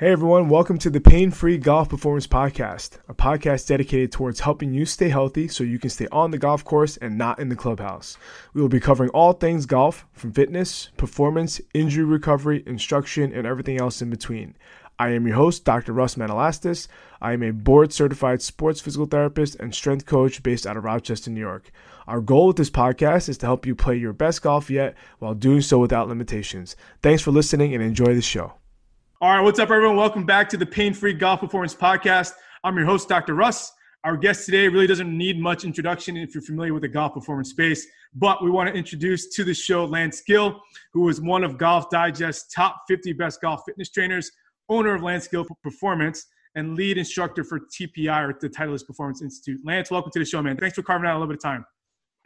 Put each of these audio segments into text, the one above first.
Hey everyone, welcome to the Pain Free Golf Performance Podcast, a podcast dedicated towards helping you stay healthy so you can stay on the golf course and not in the clubhouse. We will be covering all things golf, from fitness, performance, injury recovery, instruction, and everything else in between. I am your host, Dr. Russ Manalastas. I am a board certified sports physical therapist and strength coach based out of Rochester, New York. Our goal with this podcast is to help you play your best golf yet while doing so without limitations. Thanks for listening and enjoy the show. All right, what's up, everyone? Welcome back to the Pain Free Golf Performance Podcast. I'm your host, Dr. Russ. Our guest today really doesn't need much introduction if you're familiar with the golf performance space, but we want to introduce to the show Lance Gill, who is one of Golf Digest's top 50 best golf fitness trainers, owner of Lance Gill Performance, and lead instructor for TPI or the Titleist Performance Institute. Lance, welcome to the show, man. Thanks for carving out a little bit of time.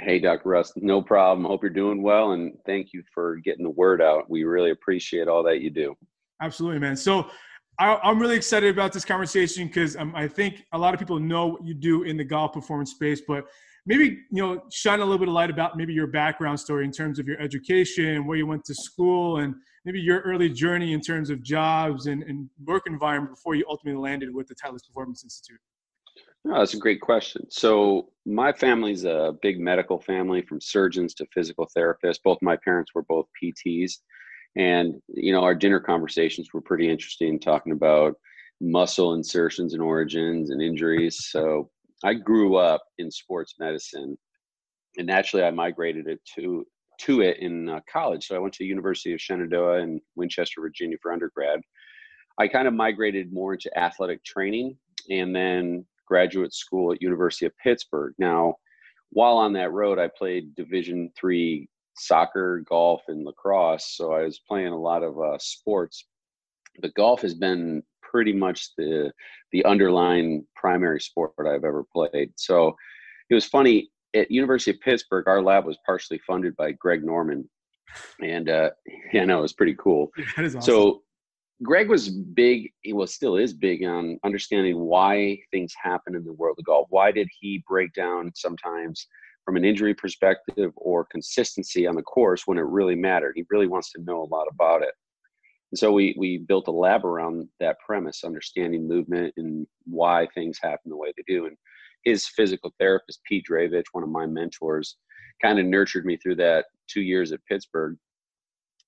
Hey, Dr. Russ, no problem. Hope you're doing well, and thank you for getting the word out. We really appreciate all that you do. Absolutely, man. So I, am really excited about this conversation because um, I think a lot of people know what you do in the golf performance space, but maybe you know shine a little bit of light about maybe your background story in terms of your education, where you went to school, and maybe your early journey in terms of jobs and, and work environment before you ultimately landed with the Titleist Performance Institute. No, that's a great question. So my family's a big medical family, from surgeons to physical therapists. Both my parents were both PTs. And, you know, our dinner conversations were pretty interesting, talking about muscle insertions and origins and injuries. So I grew up in sports medicine, and naturally I migrated it to to it in uh, college. So I went to University of Shenandoah in Winchester, Virginia for undergrad. I kind of migrated more into athletic training and then graduate school at University of Pittsburgh. Now, while on that road, I played Division three soccer, golf, and lacrosse. So I was playing a lot of uh, sports. But golf has been pretty much the the underlying primary sport I've ever played. So it was funny at University of Pittsburgh. Our lab was partially funded by Greg Norman, and uh, yeah, no, it was pretty cool. Awesome. So Greg was big. He was still is big on understanding why things happen in the world of golf. Why did he break down sometimes? From an injury perspective or consistency on the course when it really mattered. He really wants to know a lot about it. And so we, we built a lab around that premise, understanding movement and why things happen the way they do. And his physical therapist, Pete Draovitch, one of my mentors, kind of nurtured me through that two years at Pittsburgh.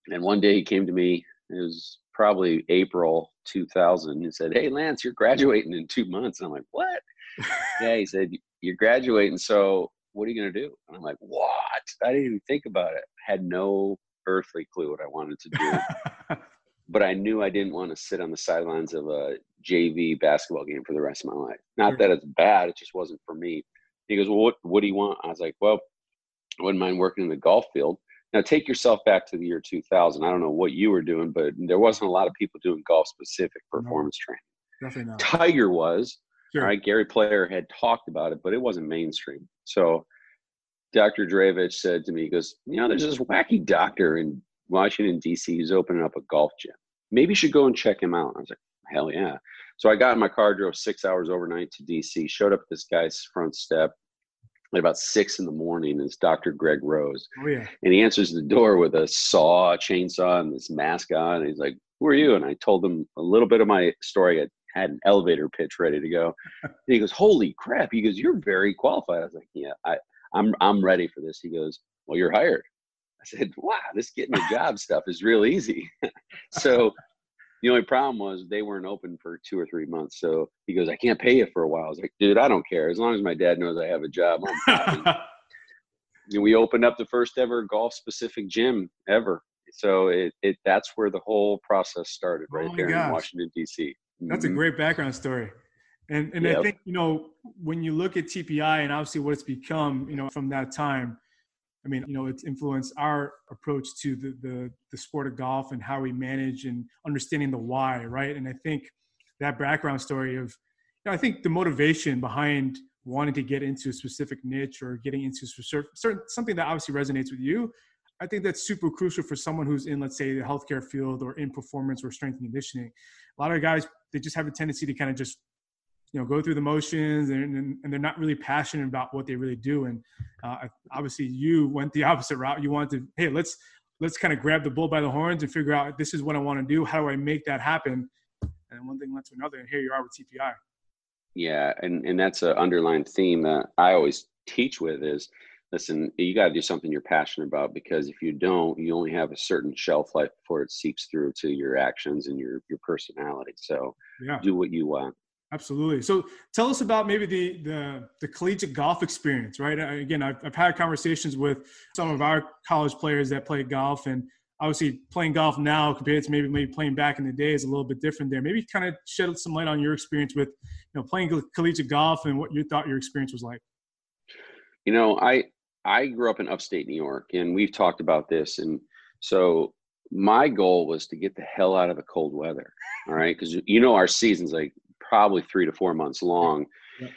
And one day he came to me, it was probably April 2000, and said, Hey, Lance, you're graduating in two months. And I'm like, What? yeah, he said, You're graduating. So what are you going to do? And I'm like, what? I didn't even think about it. I had no earthly clue what I wanted to do. but I knew I didn't want to sit on the sidelines of a JV basketball game for the rest of my life. Not that it's bad, it just wasn't for me. He goes, Well, what, what do you want? I was like, Well, I wouldn't mind working in the golf field. Now, take yourself back to the year 2000. I don't know what you were doing, but there wasn't a lot of people doing golf specific performance no, training. Definitely not. Tiger was, Sure. All right, Gary Player had talked about it, but it wasn't mainstream. So Dr. Draovitch said to me, he goes, you know, there's this wacky doctor in Washington, D.C. who's opening up a golf gym. Maybe you should go and check him out. I was like, hell yeah. So I got in my car, drove six hours overnight to D.C., showed up at this guy's front step at about six in the morning. It's Dr. Greg Rose. Oh, yeah. And he answers the door with a saw, a chainsaw, and this mask on. And he's like, who are you? And I told him a little bit of my story. I had an elevator pitch ready to go. And he goes, "Holy crap!" He goes, "You're very qualified." I was like, "Yeah, I, I'm I'm ready for this." He goes, "Well, you're hired." I said, "Wow, this getting a job stuff is real easy." so the only problem was they weren't open for two or three months. So he goes, "I can't pay you for a while." I was like, "Dude, I don't care as long as my dad knows I have a job." And we opened up the first ever golf specific gym ever. So it, it that's where the whole process started right oh there gosh. in Washington D.C. That's a mm-hmm. great background story. And and yep. I think, you know, when you look at TPI and obviously what it's become, you know, from that time, I mean, you know, it's influenced our approach to the, the, the sport of golf and how we manage and understanding the why, right? And I think that background story of, you know, I think the motivation behind wanting to get into a specific niche or getting into certain, something that obviously resonates with you, I think that's super crucial for someone who's in, let's say, the healthcare field or in performance or strength and conditioning. A lot of guys they just have a tendency to kind of just you know go through the motions and, and, they're not really passionate about what they really do and uh, obviously you went the opposite route you wanted to hey let's let's kind of grab the bull by the horns and figure out this is what i want to do how do i make that happen and one thing led to another, and here you are with TPI. Yeah, and and that's an underlying theme that I always teach with is listen, you got to do something you're passionate about because if you don't, you only have a certain shelf life before it seeps through to your actions and your your personality. So yeah. do what you want. Absolutely. So tell us about maybe the the, the collegiate golf experience, right? Again, I've, I've had conversations with some of our college players that play golf, and obviously playing golf now compared to maybe maybe playing back in the day is a little bit different there. Maybe kind of shed some light on your experience with you know playing collegiate golf and what you thought your experience was like. You know, I I grew up in upstate New York, and we've talked about this, and so my goal was to get the hell out of the cold weather. All right, because you know our season's like probably three to four months long. Yeah.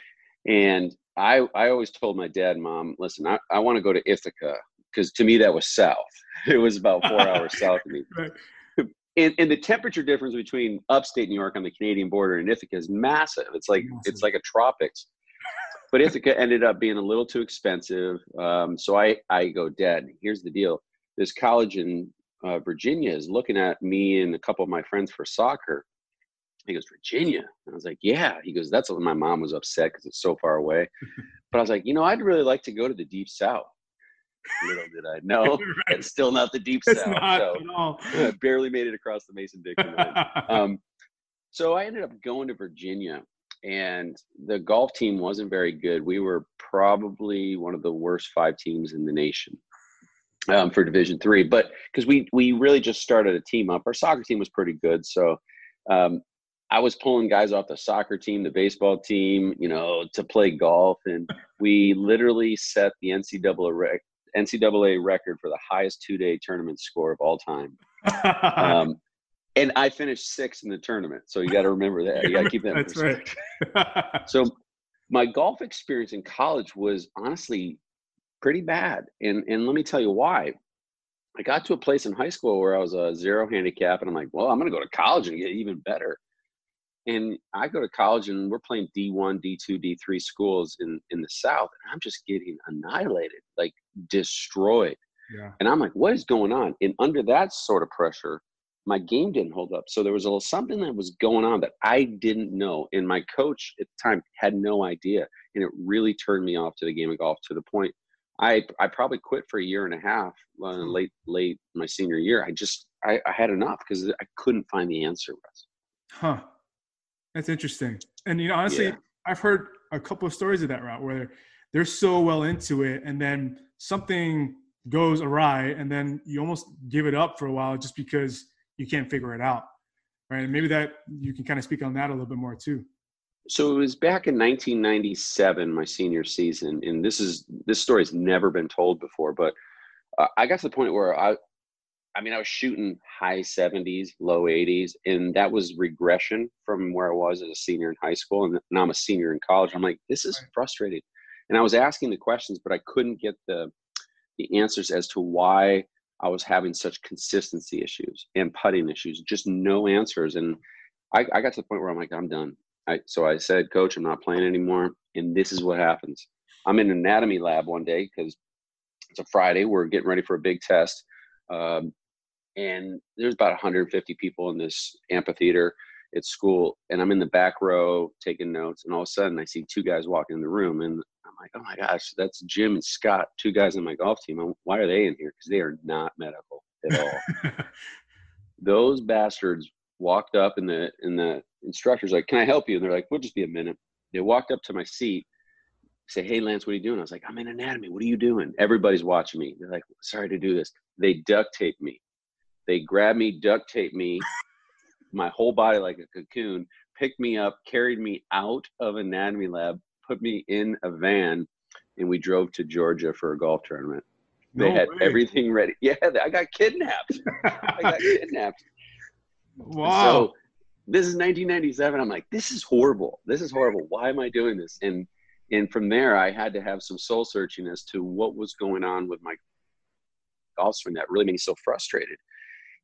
And I, I always told my dad and mom, listen, I, I want to go to Ithaca because to me that was south. It was about four hours south of me. Right. And, and, the temperature difference between upstate New York on the Canadian border and Ithaca is massive. It's like massive. it's like a tropics. But Ithaca ended up being a little too expensive. Um, so I I go, dead. Here's the deal. This college in uh, Virginia is looking at me and a couple of my friends for soccer. He goes, Virginia. And I was like, yeah. He goes, that's what my mom was upset because it's so far away. but I was like, you know, I'd really like to go to the deep south. Little did I know, right. it's still not the deep it's south. Not so at all. I barely made it across the Mason Dixon line. um, so I ended up going to Virginia, and the golf team wasn't very good. We were probably one of the worst five teams in the nation um, for Division Three, but because we we really just started a team up. Our soccer team was pretty good, so um, I was pulling guys off the soccer team, the baseball team, you know, to play golf, and we literally set the NCAA rec- NCAA record for the highest two-day tournament score of all time. um, and I finished sixth in the tournament, so you got to remember that. You got to keep that. That's right. so, my golf experience in college was honestly pretty bad, and and let me tell you why. I got to a place in high school where I was a zero handicap, and I'm like, well, I'm going to go to college and get even better and I go to college and we're playing D1, D2, D3 schools in in the South, and I'm just getting annihilated, like destroyed. Yeah. And I'm like, what is going on? And under that sort of pressure, my game didn't hold up. So there was a little something that was going on that I didn't know, and my coach at the time had no idea, and it really turned me off to the game of golf to the point I I probably quit for a year and a half, uh, late late my senior year. I just I, I had enough because I couldn't find the answer. Huh. That's interesting. And you know, honestly, yeah. I've heard a couple of stories of that route where they're so well into it, and then something goes awry, and then you almost give it up for a while just because you can't figure it out, right? And maybe that you can kind of speak on that a little bit more too. So it was back in 1997, my senior season, and this is this story has never been told before, but uh, I got to the point where I I mean, I was shooting high 70s, low 80s, and that was regression from where I was as a senior in high school. And now I'm a senior in college. I'm like, this is frustrating. And I was asking the questions, but I couldn't get the the answers as to why I was having such consistency issues and putting issues. Just no answers. And I, I got to the point where I'm like, I'm done. I, so I said, Coach, I'm not playing anymore. And this is what happens. I'm in anatomy lab one day because it's a Friday. We're getting ready for a big test. Um, and there's about 150 people in this amphitheater at school and i'm in the back row taking notes and all of a sudden i see two guys walking in the room and like oh my gosh that's jim and scott two guys on my golf team. Why are they in here? Because they are not medical at all. Those bastards walked up and the and the instructor's like can i help you? And they're like we'll just be a minute. They walked up to my seat say hey lance what are you doing? I was like i'm in anatomy. What are you doing? Everybody's watching me. They're like sorry to do this. They duct tape me. They grabbed me, duct taped me, my whole body like a cocoon, picked me up, carried me out of anatomy lab, put me in a van, and we drove to Georgia for a golf tournament. They no had way. everything ready. Yeah, I got kidnapped. I got kidnapped. Wow. So this is 1997. I'm like, this is horrible. This is horrible. Why am I doing this? And and from there, I had to have some soul searching as to what was going on with my golf swing that really made me so frustrated.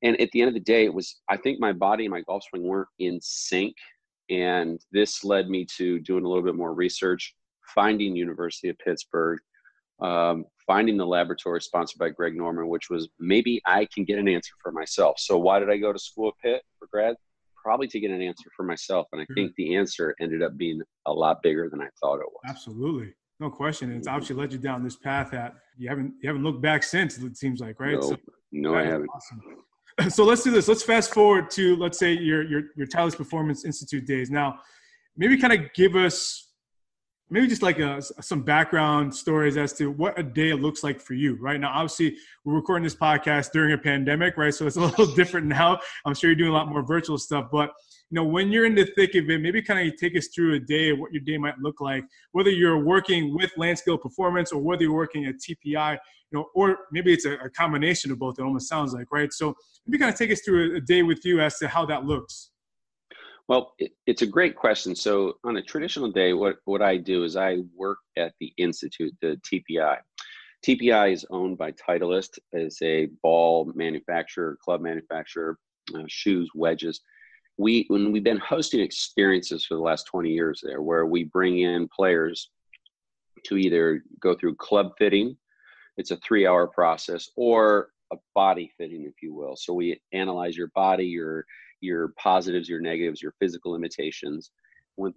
And at the end of the day, it was, I think my body and my golf swing weren't in sync. And this led me to doing a little bit more research, finding University of Pittsburgh, um, finding the laboratory sponsored by Greg Norman, which was maybe I can get an answer for myself. So why did I go to school at Pitt for grad? probably to get an answer for myself. And I think the answer ended up being a lot bigger than I thought it was. Absolutely. No question. And it's obviously led you down this path that you haven't you haven't looked back since, it seems like, right? No, so, no I haven't. Awesome. So let's do this. Let's fast forward to let's say your your your Titleist Performance Institute days. Now, maybe kind of give us maybe just like a, some background stories as to what a day looks like for you right now obviously we're recording this podcast during a pandemic right so it's a little different now i'm sure you're doing a lot more virtual stuff but you know when you're in the thick of it maybe kind of take us through a day of what your day might look like whether you're working with Lance Gill performance or whether you're working at tpi you know or maybe it's a, a combination of both it almost sounds like right so maybe kind of take us through a, a day with you as to how that looks well, it, it's a great question. So, on a traditional day, what, what I do is I work at the Institute, the TPI. TPI is owned by Titleist as a ball manufacturer, club manufacturer, uh, shoes, wedges. We when we've been hosting experiences for the last 20 years there, where we bring in players to either go through club fitting, it's a three-hour process, or a body fitting, if you will. So we analyze your body, your your positives, your negatives, your physical limitations,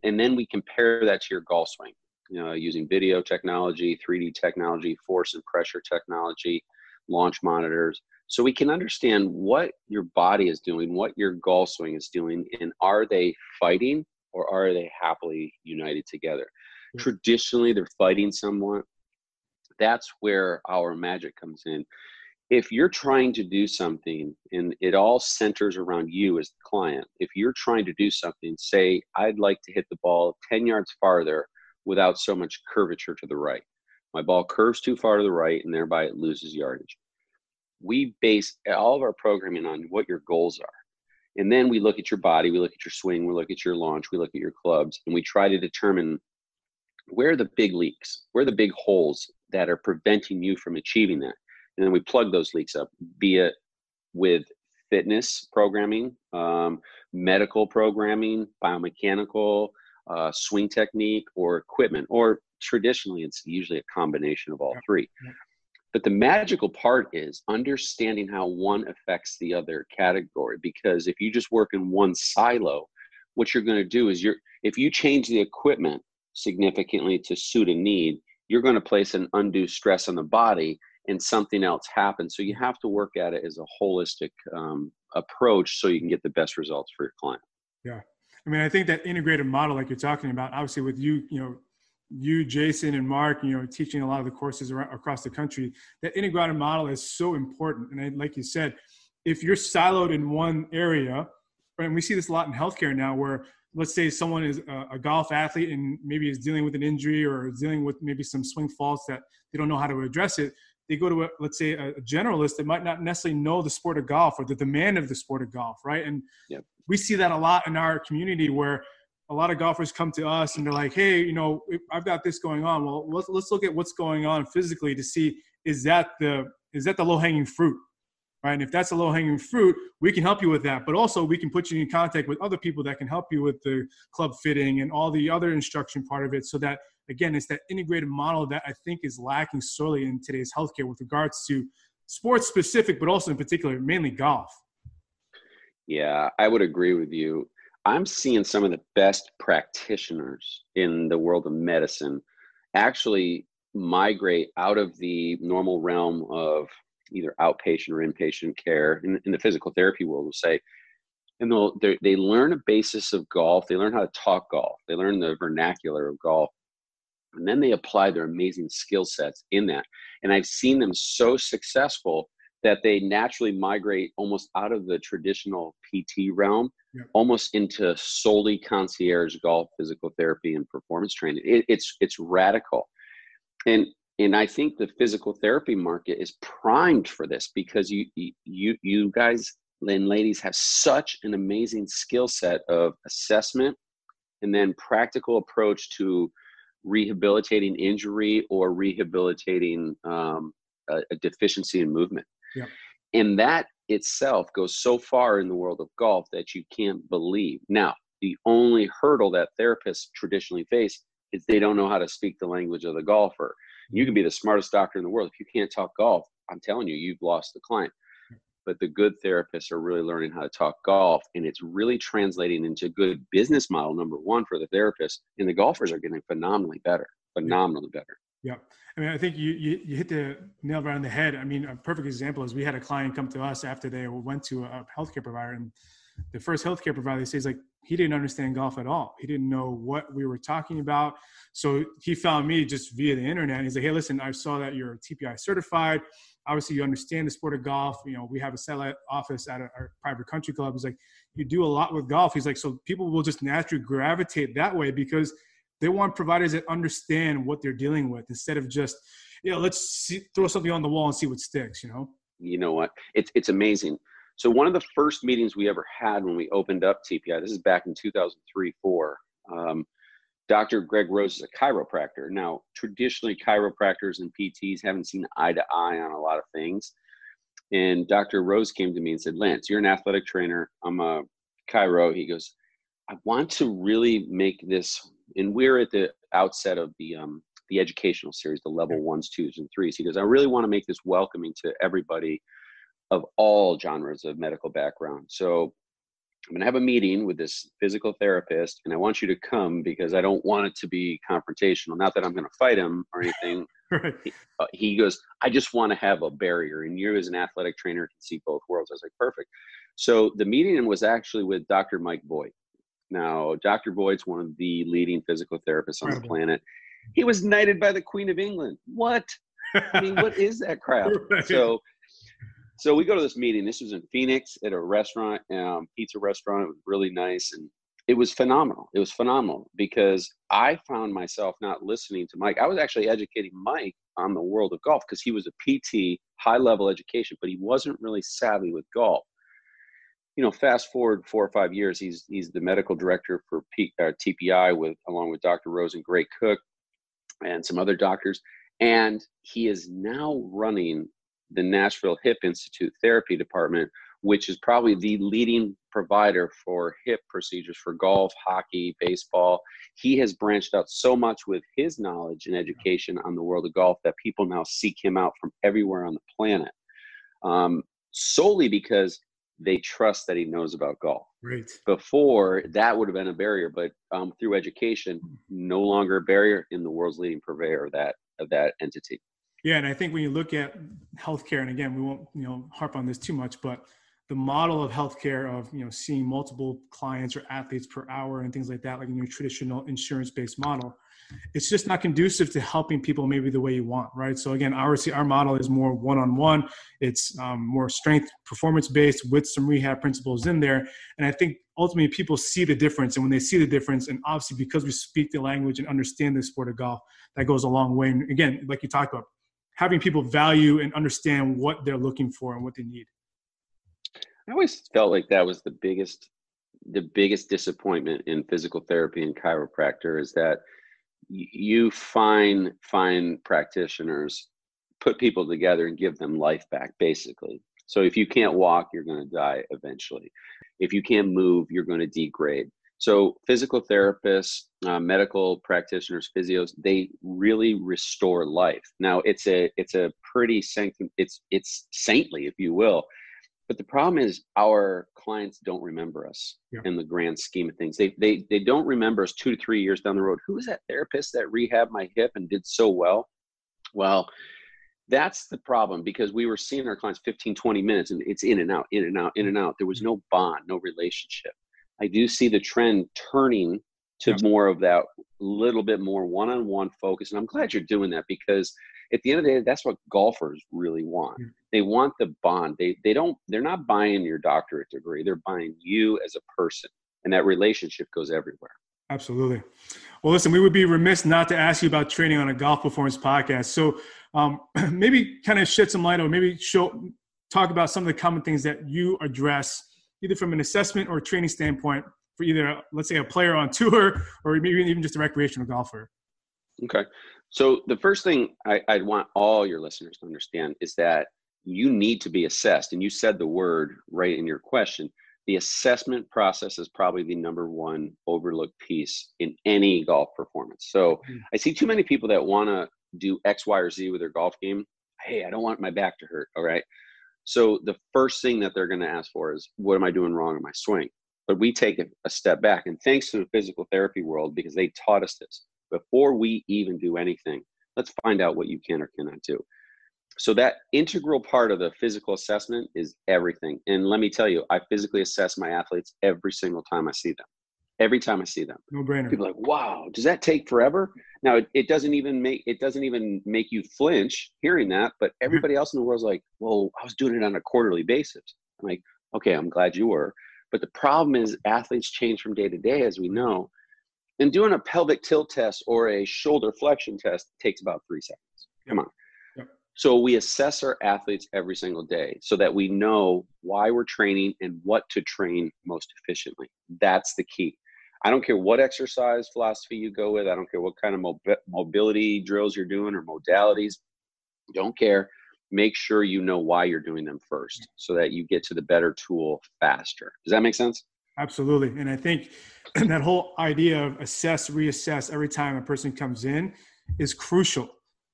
and then we compare that to your golf swing. You know, using video technology, 3D technology, force and pressure technology, launch monitors, so we can understand what your body is doing, what your golf swing is doing, and are they fighting or are they happily united together? Mm-hmm. Traditionally, they're fighting somewhat. That's where our magic comes in if you're trying to do something and it all centers around you as the client, if you're trying to do something, say, I'd like to hit the ball 10 yards farther without so much curvature to the right. My ball curves too far to the right and thereby it loses yardage. We base all of our programming on what your goals are. And then we look at your body, we look at your swing, we look at your launch, we look at your clubs, and we try to determine where are the big leaks, where are the big holes that are preventing you from achieving that and then we plug those leaks up, be it with fitness programming, um, medical programming, biomechanical, uh, swing technique, or equipment. Or traditionally, it's usually a combination of all three. But the magical part is understanding how one affects the other category. Because if you just work in one silo, what you're going to do is you're if you change the equipment significantly to suit a need, you're going to place an undue stress on the body and something else happens. So you have to work at it as a holistic um, approach so you can get the best results for your client. Yeah. I mean, I think that integrated model, like you're talking about, obviously with you, you know, you, Jason, and Mark, you know, teaching a lot of the courses around, across the country, that integrated model is so important. And I, like you said, if you're siloed in one area, and we see this a lot in healthcare now, where let's say someone is a, a, golf athlete and maybe is dealing with an injury or dealing with maybe some swing faults that they don't know how to address it they go to a, let's say a, generalist that might not necessarily know the sport of golf or the demand of the sport of golf right and yep. we see that a lot in our community where a lot of golfers come to us and they're like hey you know i've got this going on well let's, let's look at what's going on physically to see is that the is that the low hanging fruit right and if that's a low hanging fruit we can help you with that but also we can put you in contact with other people that can help you with the club fitting and all the other instruction part of it so that again, it's that integrated model that I think is lacking sorely in today's healthcare with regards to sports specific, but also in particular, mainly golf. Yeah, I would agree with you. I'm seeing some of the best practitioners in the world of medicine actually migrate out of the normal realm of either outpatient or inpatient care in, in the physical therapy world will say. And they'll they learn a basis of golf they learn how to talk golf they learn the vernacular of golf and then they apply their amazing skill sets in that. And i've seen them so successful that they naturally migrate almost out of the traditional pt realm yeah. almost into solely concierge golf physical therapy and performance training it, it's it's radical and and i think the physical therapy market is primed for this because you you you guys and ladies have such an amazing skill set of assessment and then practical approach to rehabilitating injury or rehabilitating um, a, a, deficiency in movement. Yeah. And that itself goes so far in the world of golf that you can't believe. Now, the only hurdle that therapists traditionally face is they don't know how to speak the language of the golfer. You can be the smartest doctor in the world. If you can't talk golf, I'm telling you, you've lost the client. but the good therapists are really learning how to talk golf and it's really translating into good business model number one for the therapist and the golfers are getting phenomenally better phenomenally better yeah i mean i think you, you, you hit the nail right on the head i mean a perfect example is we had a client come to us after they went to a healthcare provider and the first healthcare provider says like he didn't understand golf at all. He didn't know what we were talking about. So he found me just via the internet. He's like, hey, listen, I saw that you're TPI certified. Obviously, you understand the sport of golf. You know, we have a satellite office at our private country club. He's like, you do a lot with golf. He's like, so people will just naturally gravitate that way because they want providers that understand what they're dealing with instead of just, you know, let's see, throw something on the wall and see what sticks, you know? You know what? It's, it's amazing so one of the first meetings we ever had when we opened up TPI, this is back in 2003, four. Um, Dr. Greg Rose is a chiropractor. Now, traditionally, chiropractors and PTs haven't seen eye to eye on a lot of things. And Dr. Rose came to me and said, Lance, you're an athletic trainer. I'm a chiro. He goes, I want to really make this, and we're at the outset of the um, the educational series, the level ones, twos, and threes. He goes, I really want to make this welcoming to everybody of all genres of medical background. So I'm going to have a meeting with this physical therapist, and I want you to come because I don't want it to be confrontational. Not that I'm going to fight him or anything. right. he, uh, he, goes, I just want to have a barrier, and you, as an athletic trainer, can see both worlds. I was like, perfect. So the meeting was actually with Dr. Mike Voight. Now, Dr. Voight's one of the leading physical therapists on the planet. He was knighted by the Queen of England. What? I mean, what is that crap? Right. So so we go to this meeting. This was in Phoenix at a restaurant, um, pizza restaurant. It was really nice, and it was phenomenal. It was phenomenal because I found myself not listening to Mike. I was actually educating Mike on the world of golf because he was a PT, high level education, but he wasn't really savvy with golf. You know, fast forward four or five years, he's he's the medical director for P, uh, TPI with along with Dr. Rose and Gray Cook and some other doctors, and he is now running the Nashville Hip Institute Therapy Department, which is probably the leading provider for hip procedures for golf, hockey, baseball. He has branched out so much with his knowledge and education on the world of golf that people now seek him out from everywhere on the planet, um, solely because they trust that he knows about golf. Right. Before that would have been a barrier, but um, through education, no longer a barrier in the world's leading purveyor of that of that entity. Yeah, and I think when you look at healthcare, and again, we won't you know harp on this too much, but the model of healthcare of you know seeing multiple clients or athletes per hour and things like that, like in your traditional insurance-based model, it's just not conducive to helping people maybe the way you want, right? So again, our our model is more one-on-one. It's um, more strength, performance-based with some rehab principles in there, and I think ultimately people see the difference, and when they see the difference, and obviously because we speak the language and understand the sport of golf, that goes a long way. And again, like you talked about having people value and understand what they're looking for and what they need. I always felt like that was the biggest the biggest disappointment in physical therapy and chiropractor is that you find find practitioners put people together and give them life back basically so if you can't walk you're going to die eventually if you can't move you're going to degrade so physical therapists, uh, medical practitioners, physios, they really restore life. Now it's a it's a pretty sanctum, it's it's saintly, if you will. But the problem is our clients don't remember us yeah. in the grand scheme of things. They, they they don't remember us two to three years down the road. Who is that therapist that rehabbed my hip and did so well? Well, that's the problem because we were seeing our clients 15 20 minutes and it's in and out in and out in and out there was mm-hmm. no bond no relationship I do see the trend turning to more of that little bit more one-on-one focus and i'm glad you're doing that because at the end of the day that's what golfers really want. They want the bond. They they don't they're not buying your doctorate degree. They're buying you as a person and that relationship goes everywhere. Absolutely. Well listen we would be remiss not to ask you about training on a golf performance podcast. So um, maybe kind of shed some light or maybe show talk about some of the common things that you address either from an assessment or training standpoint for either, let's say, a player on tour or maybe even just a recreational golfer? Okay. So the first thing I, would want all your listeners to understand is that you need to be assessed. And you said the word right in your question. The assessment process is probably the number one overlooked piece in any golf performance. So mm-hmm. I see too many people that want to do X, Y, or Z with their golf game. Hey, I don't want my back to hurt. All right. So the first thing that they're going to ask for is, what am I doing wrong in my swing? But we take a, step back, and thanks to the physical therapy world, because they taught us this before we even do anything, let's find out what you can or cannot do. So that integral part of the physical assessment is everything. And let me tell you, I physically assess my athletes every single time I see them every time I see them. No brainer. People are like, wow, does that take forever? Now it, it, doesn't even make it doesn't even make you flinch hearing that, but mm-hmm. everybody else in the world's like, well, I was doing it on a quarterly basis. I'm like, okay, I'm glad you were. But the problem is athletes change from day to day, as we know. And doing a pelvic tilt test or a shoulder flexion test takes about three seconds. Come on. So we assess our athletes every single day so that we know why we're training and what to train most efficiently. That's the key. I don't care what exercise philosophy you go with. I don't care what kind of mobi- mobility drills you're doing or modalities. Don't care. Make sure you know why you're doing them first so that you get to the better tool faster. Does that make sense? Absolutely. And I think that whole idea of assess, reassess every time a person comes in is crucial,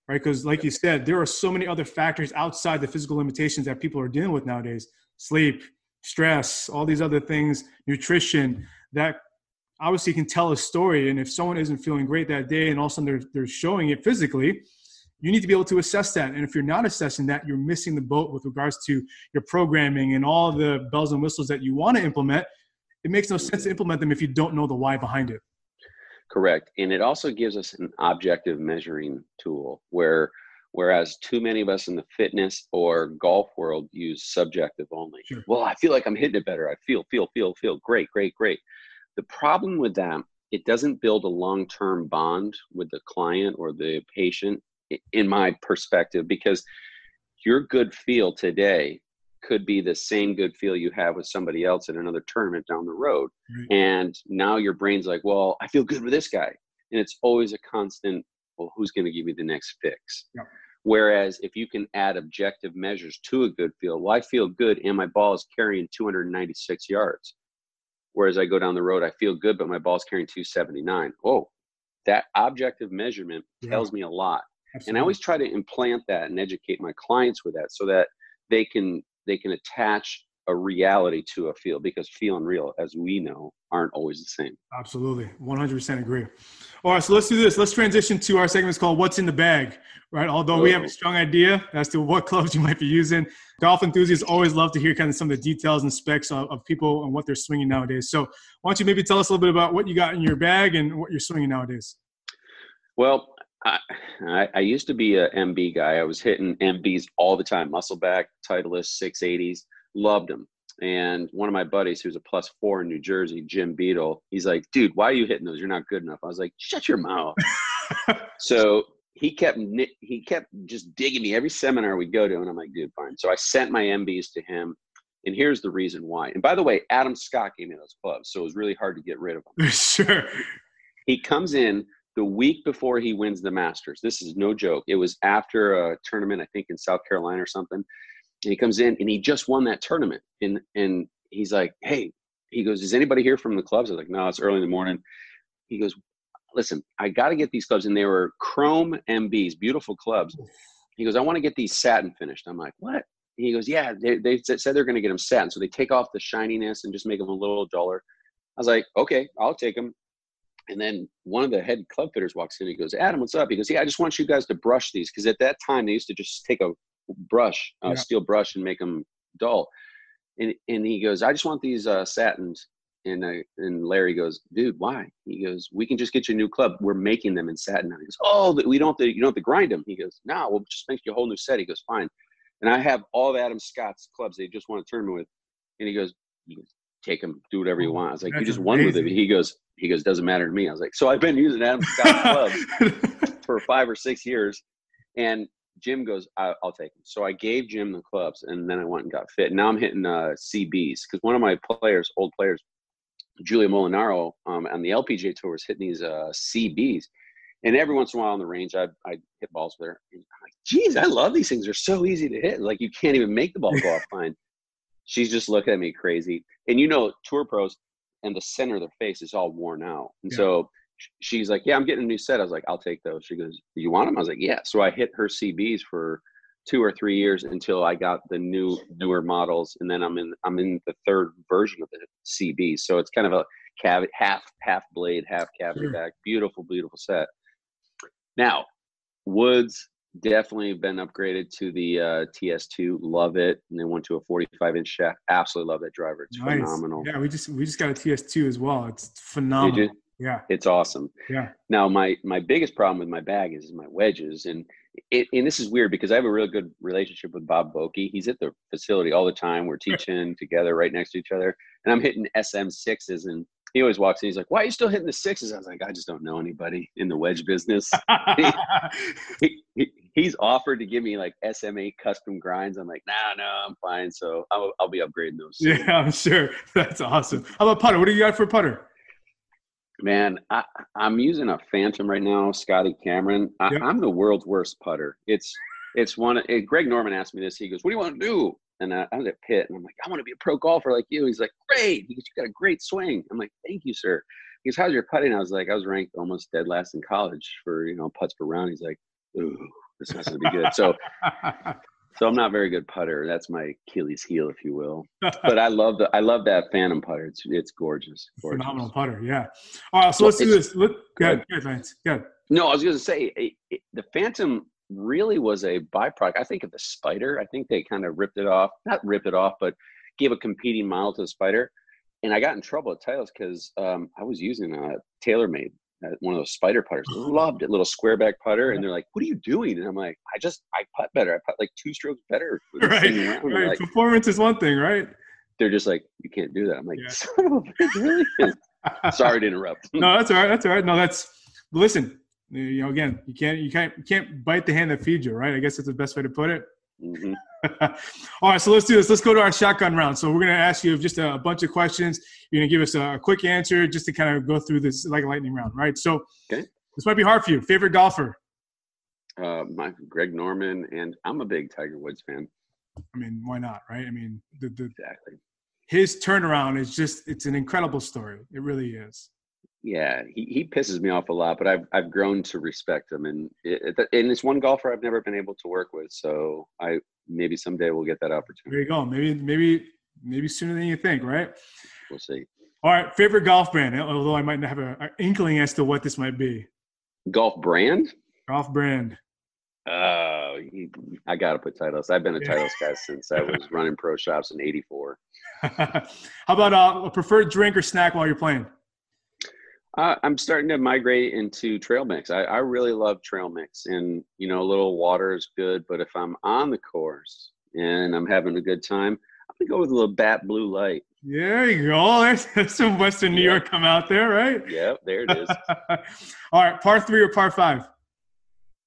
right? Because, like you said, there are so many other factors outside the physical limitations that people are dealing with nowadays sleep, stress, all these other things, nutrition that obviously can tell a story. And if someone isn't feeling great that day and all of a sudden they're, they're showing it physically, you need to be able to assess that. And if you're not assessing that, you're missing the boat with regards to your programming and all the bells and whistles that you want to implement. It makes no sense to implement them if you don't know the why behind it. Correct. And it also gives us an objective measuring tool where whereas too many of us in the fitness or golf world use subjective only. Sure. Well, I feel like I'm hitting it better. I feel, feel, feel, feel great, great, great. The problem with that, it doesn't build a long term bond with the client or the patient, in my perspective, because your good feel today could be the same good feel you have with somebody else at another tournament down the road. Mm-hmm. And now your brain's like, well, I feel good with this guy. And it's always a constant, well, who's going to give me the next fix? Yeah. Whereas if you can add objective measures to a good feel, well, I feel good and my ball is carrying 296 yards. Whereas I go down the road, I feel good, but my ball's carrying 279. Oh, that objective measurement yeah. tells me a lot. Absolutely. And I always try to implant that and educate my clients with that so that they can they can attach a reality to a feel because feel and real, as we know, aren't always the same. Absolutely. 100% agree. All right, so let's do this. Let's transition to our segment called What's in the Bag, right? Although we have a oh. strong idea as to what clubs you might be using, golf enthusiasts always love to hear kind of some of the details and specs of, of people and what they're swinging nowadays. So why don't you maybe tell us a little bit about what you got in your bag and what you're swinging nowadays? Well, I, I, used to be a MB guy. I was hitting MBs all the time, muscle back, Titleist, 680s loved them. And one of my buddies, who's a plus four in New Jersey, Jim Beadle, he's like, dude, why are you hitting those? You're not good enough. I was like, shut your mouth. so he kept he kept just digging me every seminar we go to, and I'm like, dude, fine. So I sent my MBs to him, and here's the reason why. And by the way, Adam Scott gave me those clubs, so it was really hard to get rid of them. sure. He comes in the week before he wins the Masters. This is no joke. It was after a tournament, I think in South Carolina or something. And he comes in and he just won that tournament. And and he's like hey he goes is anybody here from the clubs? I was like no it's early in the morning. He goes listen i got to get these clubs and they were chrome mbs beautiful clubs. He goes i want to get these satin finished. I'm like what? He goes yeah they, they said they're going to get them satin. So they take off the shininess and just make them a little duller. I was like okay i'll take them and then one of the head club fitters walks in. And he goes, Adam, what's up? He goes, Yeah, I just want you guys to brush these because at that time they used to just take a brush, uh, yeah. steel brush, and make them dull. And and he goes, I just want these uh, satins. And I, and Larry goes, dude, why? He goes, we can just get you a new club. We're making them in satin. He goes, oh, we don't have to, you don't have to grind them. He goes, no, we'll just make you a whole new set. He goes, fine. And I have all of Adam Scott's clubs. They just want to turn me with. And he goes, you take them, do whatever you oh, want. I was like, That's you just amazing. won with it. He goes, he goes, doesn't matter to me. I was like, so I've been using Adam Scott's clubs for five or six years. And Jim goes, I, will take them. So I gave Jim the clubs, and then I went and got fit. Now I'm hitting uh, CBs because one of my players, old players, Giulia Molinaro, um, on the LPGA tour was hitting these uh, CBs. And every once in a while on the range, I I hit balls with her. And I'm like, geez, I love these things. They're so easy to hit. Like you can't even make the ball go off fine. She's just looking at me crazy. And you know, tour pros and the center of their face is all worn out. And yeah. so she's like, "Yeah, I'm getting a new set." I was like, "I'll take those." She goes, "You want them?" I was like, "Yeah." So I hit her CBs for two or three years until I got the new newer models, and then I'm in I'm in the third version of the CB. So it's kind of a cavity half half blade, half cavity Sure. back. Beautiful, beautiful set. Now, woods definitely been upgraded to the uh, TS2. Love it, and then went to a 45 inch shaft. Absolutely love that driver. It's Nice. phenomenal. Yeah, we just we just got a TS2 as well. It's phenomenal. Yeah, It's awesome. yeah. Now, my my biggest problem with my bag is my wedges, and it, and this is weird because I have a real good relationship with Bob Vokey. He's at the facility all the time. We're teaching together, right next to each other, and I'm hitting SM sixes, and he always walks in. He's like, "Why are you still hitting the sixes? I was like, "I just don't know anybody in the wedge business." he, he, he's offered to give me like SM8 custom grinds. I'm like, "Nah, no, I'm fine." So I'll, I'll be upgrading those. soon. yeah, I'm sure. That's awesome. How about putter? What do you got for putter? Man, I, I'm using a Phantom right now, Scotty Cameron. I, Yep. I'm the world's worst putter. It's it's one. It, Greg Norman asked me this. He goes, "What do you want to do?" And I, I was at Pitt, and I'm like, "I want to be a pro golfer like you." He's like, "Great." He goes, "You got a great swing." I'm like, "Thank you, sir." He goes, "How's your putting?" I was like, "I was ranked almost dead last in college for you know putts per round." He's like, "Ooh, this is gonna be good." So so I'm not very good putter. That's my Achilles heel, if you will. But I love the I love that Phantom putter. It's it's gorgeous. gorgeous. Phenomenal putter. Yeah. All right, so Well, let's do this. Look. Good. go ahead. ahead, go ahead, Lance. Go. No, I was going to say it, it, the Phantom really was a byproduct. I think of the Spider. I think they kind of ripped it off, not ripped it off, but gave a competing model to the Spider. And I got in trouble at Titleist because um, I was using a TaylorMade, Uh, one of those Spider putters. Loved it, little square back putter. And they're like, "What are you doing?" And I'm like, "I just I putt better. I putt like two strokes better." with this thing Right. right. Like, Performance is one thing, right? they're just like, "You can't do that." I'm like, Yeah. "Son of a bitch, really?" Sorry to interrupt. no, that's all right. That's all right. No, that's listen. You know, again, you can't you can't you can't bite the hand that feeds you, right? I guess that's the best way to put it. Mhm. All right, so let's do this. Let's go to our shotgun round. So we're going to ask you just a, bunch of questions. You're going to give us a, quick answer just to kind of go through this like a lightning round, right? So Okay. this might be hard for you. Favorite golfer? Uh, my Greg Norman, and I'm a big Tiger Woods fan. I mean, why not, right? I mean, the, the Exactly. his turnaround is just it's an incredible story. It really is. Yeah, he, he pisses me off a lot, but I've I've grown to respect him, and it, and it's one golfer I've never been able to work with. So I maybe someday we'll get that opportunity. There you go. Maybe maybe maybe sooner than you think, right? We'll see. All right, favorite golf brand. Although I might not have an inkling as to what this might be. Golf brand? Golf brand. Oh, I got to put Titleist. I've been a Yeah. Titleist guy since I was running pro shops in '84. How about uh, a preferred drink or snack while you're playing? Uh, I'm starting to migrate into trail mix. I, I really love trail mix, and you know, a little water is good. But if I'm on the course and I'm having a good time, I'm gonna go with a little Bat Blue Light. There you go. There's, there's some Western New Yeah. York come out there, right? Yep, there it is. All right, par three or par five?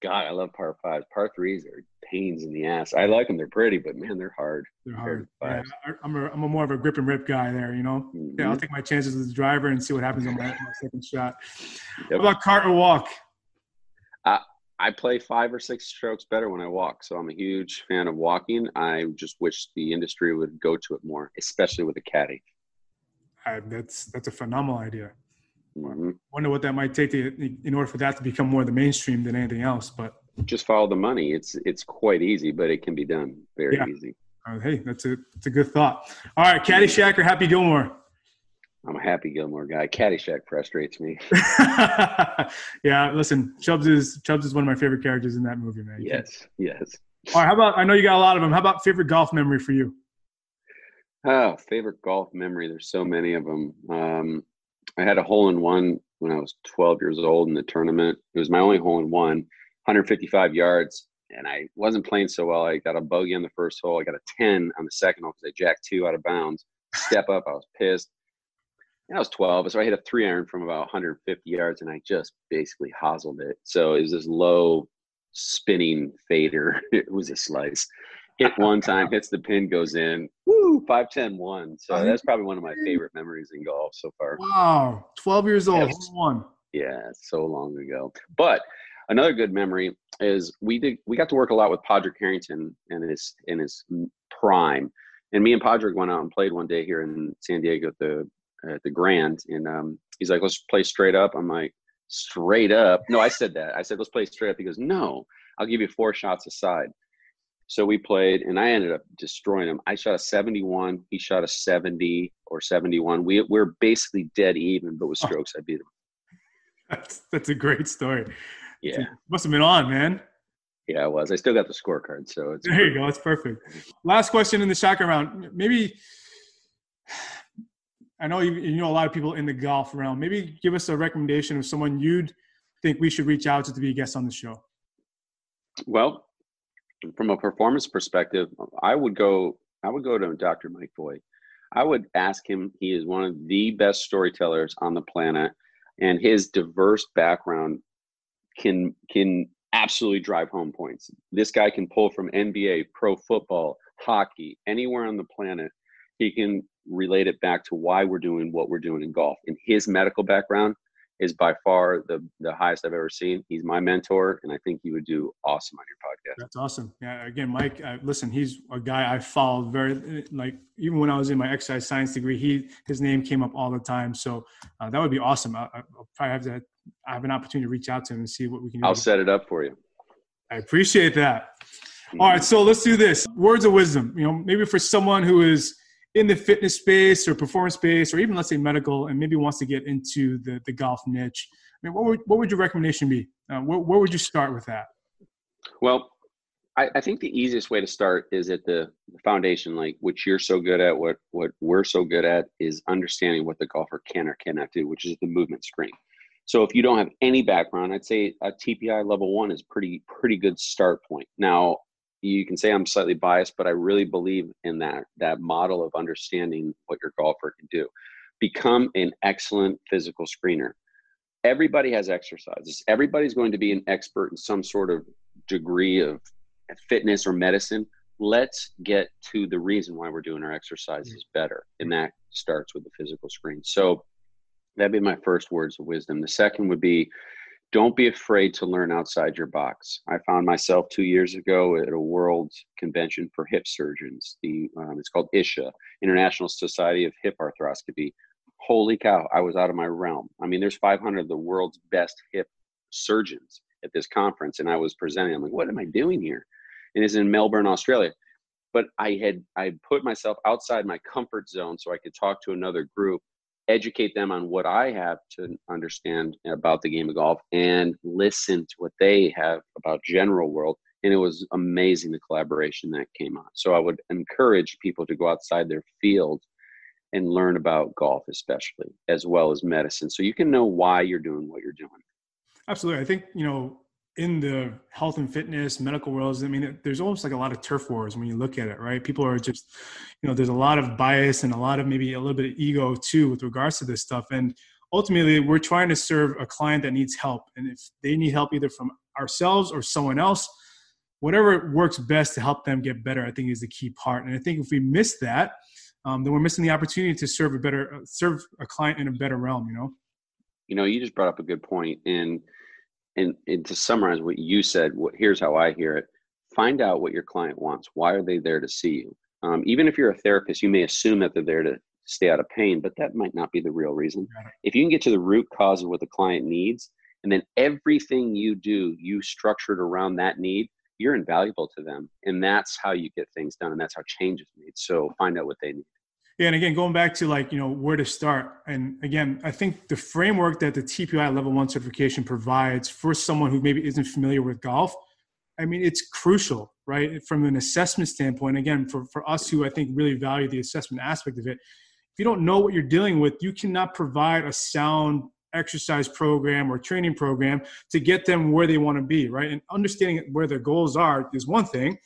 God, I love par fives. Par threes are pains in the ass. I like them; they're pretty, but man, they're hard. They're hard. Yeah. I'm a, I'm a more of a grip and rip guy there, you know? Yeah, I'll Mhm. take my chances with the driver and see what happens on my, my second shot. Yep. How about cart or walk? I play five or six strokes better when I walk, so I'm a huge fan of walking. I just wish the industry would go to it more, especially with a caddy. That's that's a phenomenal idea. Mhm. Wonder what that might take to, in order for that to become more the mainstream than anything else. But Just follow the money. It's it's quite easy, but it can be done very Yeah. easy. uh, hey, that's a that's a good thought. All right, Caddyshack or Happy Gilmore? I'm a happy Gilmore guy. Caddyshack frustrates me. yeah, listen, Chubbs is Chubbs is one of my favorite characters in that movie, man. Yes, yes. All right, how about I know you got a lot of them. How about favorite golf memory for you? Oh, favorite golf memory. There's so many of them. Um, I had a hole in one when I was 12 years old in the tournament. It was my only hole in one, 155 yards, and I wasn't playing so well. I got a bogey on the first hole. I got a 10 on the second hole because I jacked two out of bounds. Step up, I was pissed. And I was 12, so I hit a three iron from about 150 yards, and I just basically hoselled it. So it was this low spinning fader. It was a slice. Hit one time, hits the pin, goes in. Woo, 5 10 1. So that's probably one of my favorite memories in golf so far. Wow, 12 years old, Yes. one. Yeah, so long ago. But another good memory is we did we got to work a lot with Padraig Harrington in his in his prime, and me and Padraig went out and played one day here in San Diego at the at the Grand, and um, he's like, "Let's play straight up." I'm like, "Straight up?" No, I said that. I said, "Let's play straight up." He goes, "No, I'll give you four shots aside." So we played, and I ended up destroying him. I shot a 71. He shot a 70 or 71. We we're basically dead even, but with oh. strokes, I beat him. That's that's a great story. Yeah, must have been on, man. Yeah, it was. I still got the scorecard, so it's there. Perfect. You go. It's perfect. Last question in the shotgun round. Maybe I know you, you know a lot of people in the golf realm. Maybe give us a recommendation of someone you'd think we should reach out to to be a guest on the show. Well, from a performance perspective, I would go. I would go to Dr. Mike Voight. I would ask him. He is one of the best storytellers on the planet, and his diverse background can can absolutely drive home points. This guy can pull from NBA, pro football, hockey, anywhere on the planet. He can relate it back to why we're doing what we're doing in golf. In his medical background is by far the the highest I've ever seen. He's my mentor, and I think he would do awesome on your podcast. That's awesome. Yeah. Again, Mike, uh, listen, he's a guy I followed very like even when I was in my exercise science degree, he his name came up all the time. So uh, that would be awesome. I, will probably have to I have an opportunity to reach out to him and see what we can. do. I'll set it up for you. I appreciate that. Mm-hmm. All right, so let's do this. Words of wisdom. You know, maybe for someone who is in the fitness space or performance space or even let's say medical and maybe wants to get into the, the golf niche i mean what would, what would your recommendation be? Uh, where, where would you start with that? Well I, I think the easiest way to start is at the, foundation like which you're so good at what what we're so good at is understanding what the golfer can or cannot do which is the movement screen. So if you don't have any background i'd say a tpi level one is pretty pretty good start point. Now you can say I'm slightly biased, but I really believe in that that model of understanding what your golfer can do. Become an excellent physical screener. Everybody has exercises. Everybody's going to be an expert in some sort of degree of fitness or medicine. Let's get to the reason why we're doing our exercises mm-hmm. better, and that starts with the physical screen. So that'd be my first words of wisdom. The second would be don't be afraid to learn outside your box. I found myself two years ago at a world convention for hip surgeons. The um, it's called ISHA, International Society of Hip Arthroscopy. Holy cow! I was out of my realm. I mean, there's 500 of the world's best hip surgeons at this conference, and I was presenting. I'm like, what am I doing here? And it's in Melbourne, Australia. But I had I put myself outside my comfort zone so I could talk to another group educate them on what I have to understand about the game of golf and listen to what they have about general world. And it was amazing the collaboration that came on. So I would encourage people to go outside their field and learn about golf, especially as well as medicine, so you can know why you're doing what you're doing. Absolutely. I think, you know, in the health and fitness medical worlds i mean there's almost like a lot of turf wars when you look at it right? People are just you know there's a lot of bias and a lot of maybe a little bit of ego too with regards to this stuff. And ultimately we're trying to serve a client that needs help. And if they need help either from ourselves or someone else whatever works best to help them get better i think is the key part. And i think if we miss that um, then we're missing the opportunity to serve a better serve a client in a better realm you know? You know you just brought up a good point. And and, and to summarize what you said, what, here's how I hear it find out what your client wants. Why are they there to see you? Um, even if you're a therapist, you may assume that they're there to stay out of pain, but that might not be the real reason. If you can get to the root cause of what the client needs, and then everything you do, you structured around that need, you're invaluable to them. And that's how you get things done, and that's how change is made. So find out what they need. Yeah, and again, going back to like you know where to start, and again, I think the framework that the TPI Level One certification provides for someone who maybe isn't familiar with golf, I mean, it's crucial, right? From an assessment standpoint, again, for for us who I think really value the assessment aspect of it, if you don't know what you're dealing with, you cannot provide a sound exercise program or training program to get them where they want to be, right? And understanding where their goals are is one thing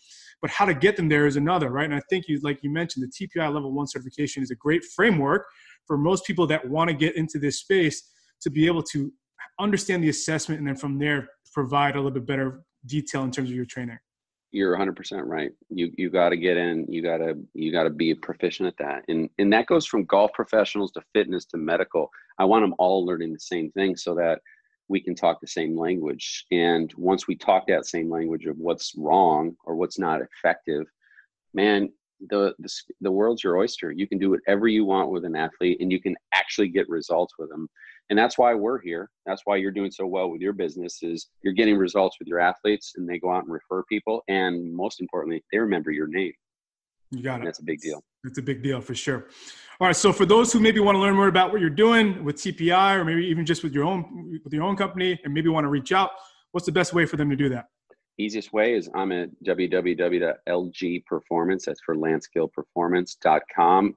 but how to get them there is another, right? And I think you, like you mentioned, the TPI level one certification is a great framework for most people that want to get into this space to be able to understand the assessment and then from there provide a little bit better detail in terms of your training. You're 100% right. You you got to get in. You got to you got to be proficient at that. And and that goes from golf professionals to fitness to medical. I want them all learning the same thing so that we can talk the same language. And once we talk that same language of what's wrong or what's not effective, man, the, the the world's your oyster. You can do whatever you want with an athlete, and you can actually get results with them. And that's why we're here. That's why you're doing so well with your business. Is you're getting results with your athletes, and they go out and refer people, and most importantly, they remember your name. You got it. That's a big deal. It's a big deal for sure. All right. So for those who maybe want to learn more about what you're doing with TPI, or maybe even just with your own with your own company, and maybe want to reach out, what's the best way for them to do that? Easiest way is I'm at www.lgperformance. That's for lancegillperformance.com.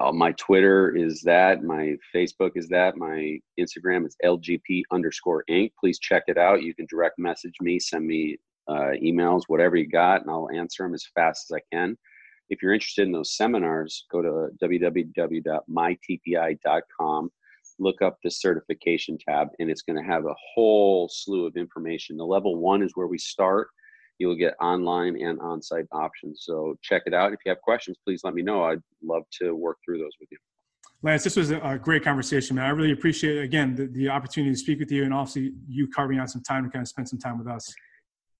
Uh, my Twitter is that. My Facebook is that. My Instagram is LGP underscore Inc. Please check it out. You can direct message me, send me uh, emails, whatever you got, and I'll answer them as fast as I can. If you're interested in those seminars, go to www.mytpi.com look up the certification tab and it's going to have a whole slew of information. The level one is where we start. You'll get online and on site options. So check it out. If you have questions, please let me know. I'd love to work through those with you. Lance, this was a great conversation, man. I really appreciate, again, the, the opportunity to speak with you and also you carving out some time to kind of spend some time with us.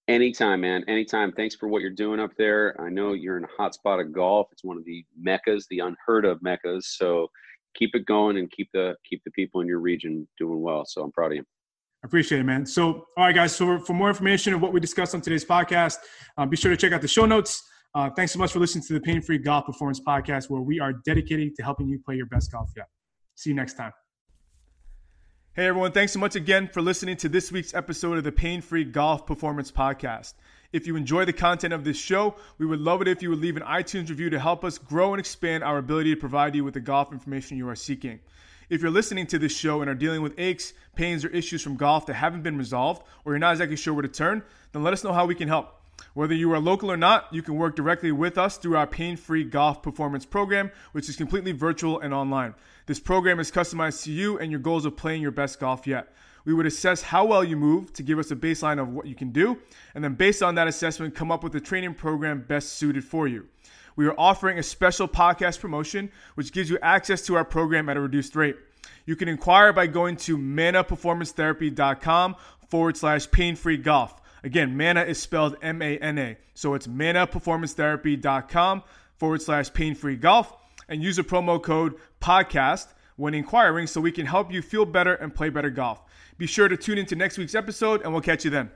Anytime, man. Anytime. Thanks for what you're doing up there. I know you're in a hot spot of golf. It's one of the meccas, the unheard of meccas. So keep it going and keep the keep the people in your region doing well. So I'm proud of you. I appreciate it, man. So, all right, guys. So, for more information of what we discussed on today's podcast, uh, be sure to check out the show notes. Uh, thanks so much for listening to the Pain Free Golf Performance Podcast, where we are dedicated to helping you play your best golf yet. See you next time. Hey, everyone. Thanks so much again for listening to this week's episode of the Pain Free Golf Performance Podcast. If you enjoy the content of this show, we would love it if you would leave an iTunes review to help us grow and expand our ability to provide you with the golf information you are seeking. If you're listening to this show and are dealing with aches, pains, or issues from golf that haven't been resolved, or you're not exactly sure where to turn, then let us know how we can help. Whether you are local or not, you can work directly with us through our pain free golf performance program, which is completely virtual and online. This program is customized to you and your goals of playing your best golf yet. We would assess how well you move to give us a baseline of what you can do, and then based on that assessment, come up with a training program best suited for you. We are offering a special podcast promotion, which gives you access to our program at a reduced rate. You can inquire by going to manaperformancetherapy.com forward slash pain free golf. Again, mana is spelled M A N A. So it's manaperformancetherapy.com forward slash pain free golf and use the promo code podcast when inquiring so we can help you feel better and play better golf. Be sure to tune into next week's episode, and we'll catch you then.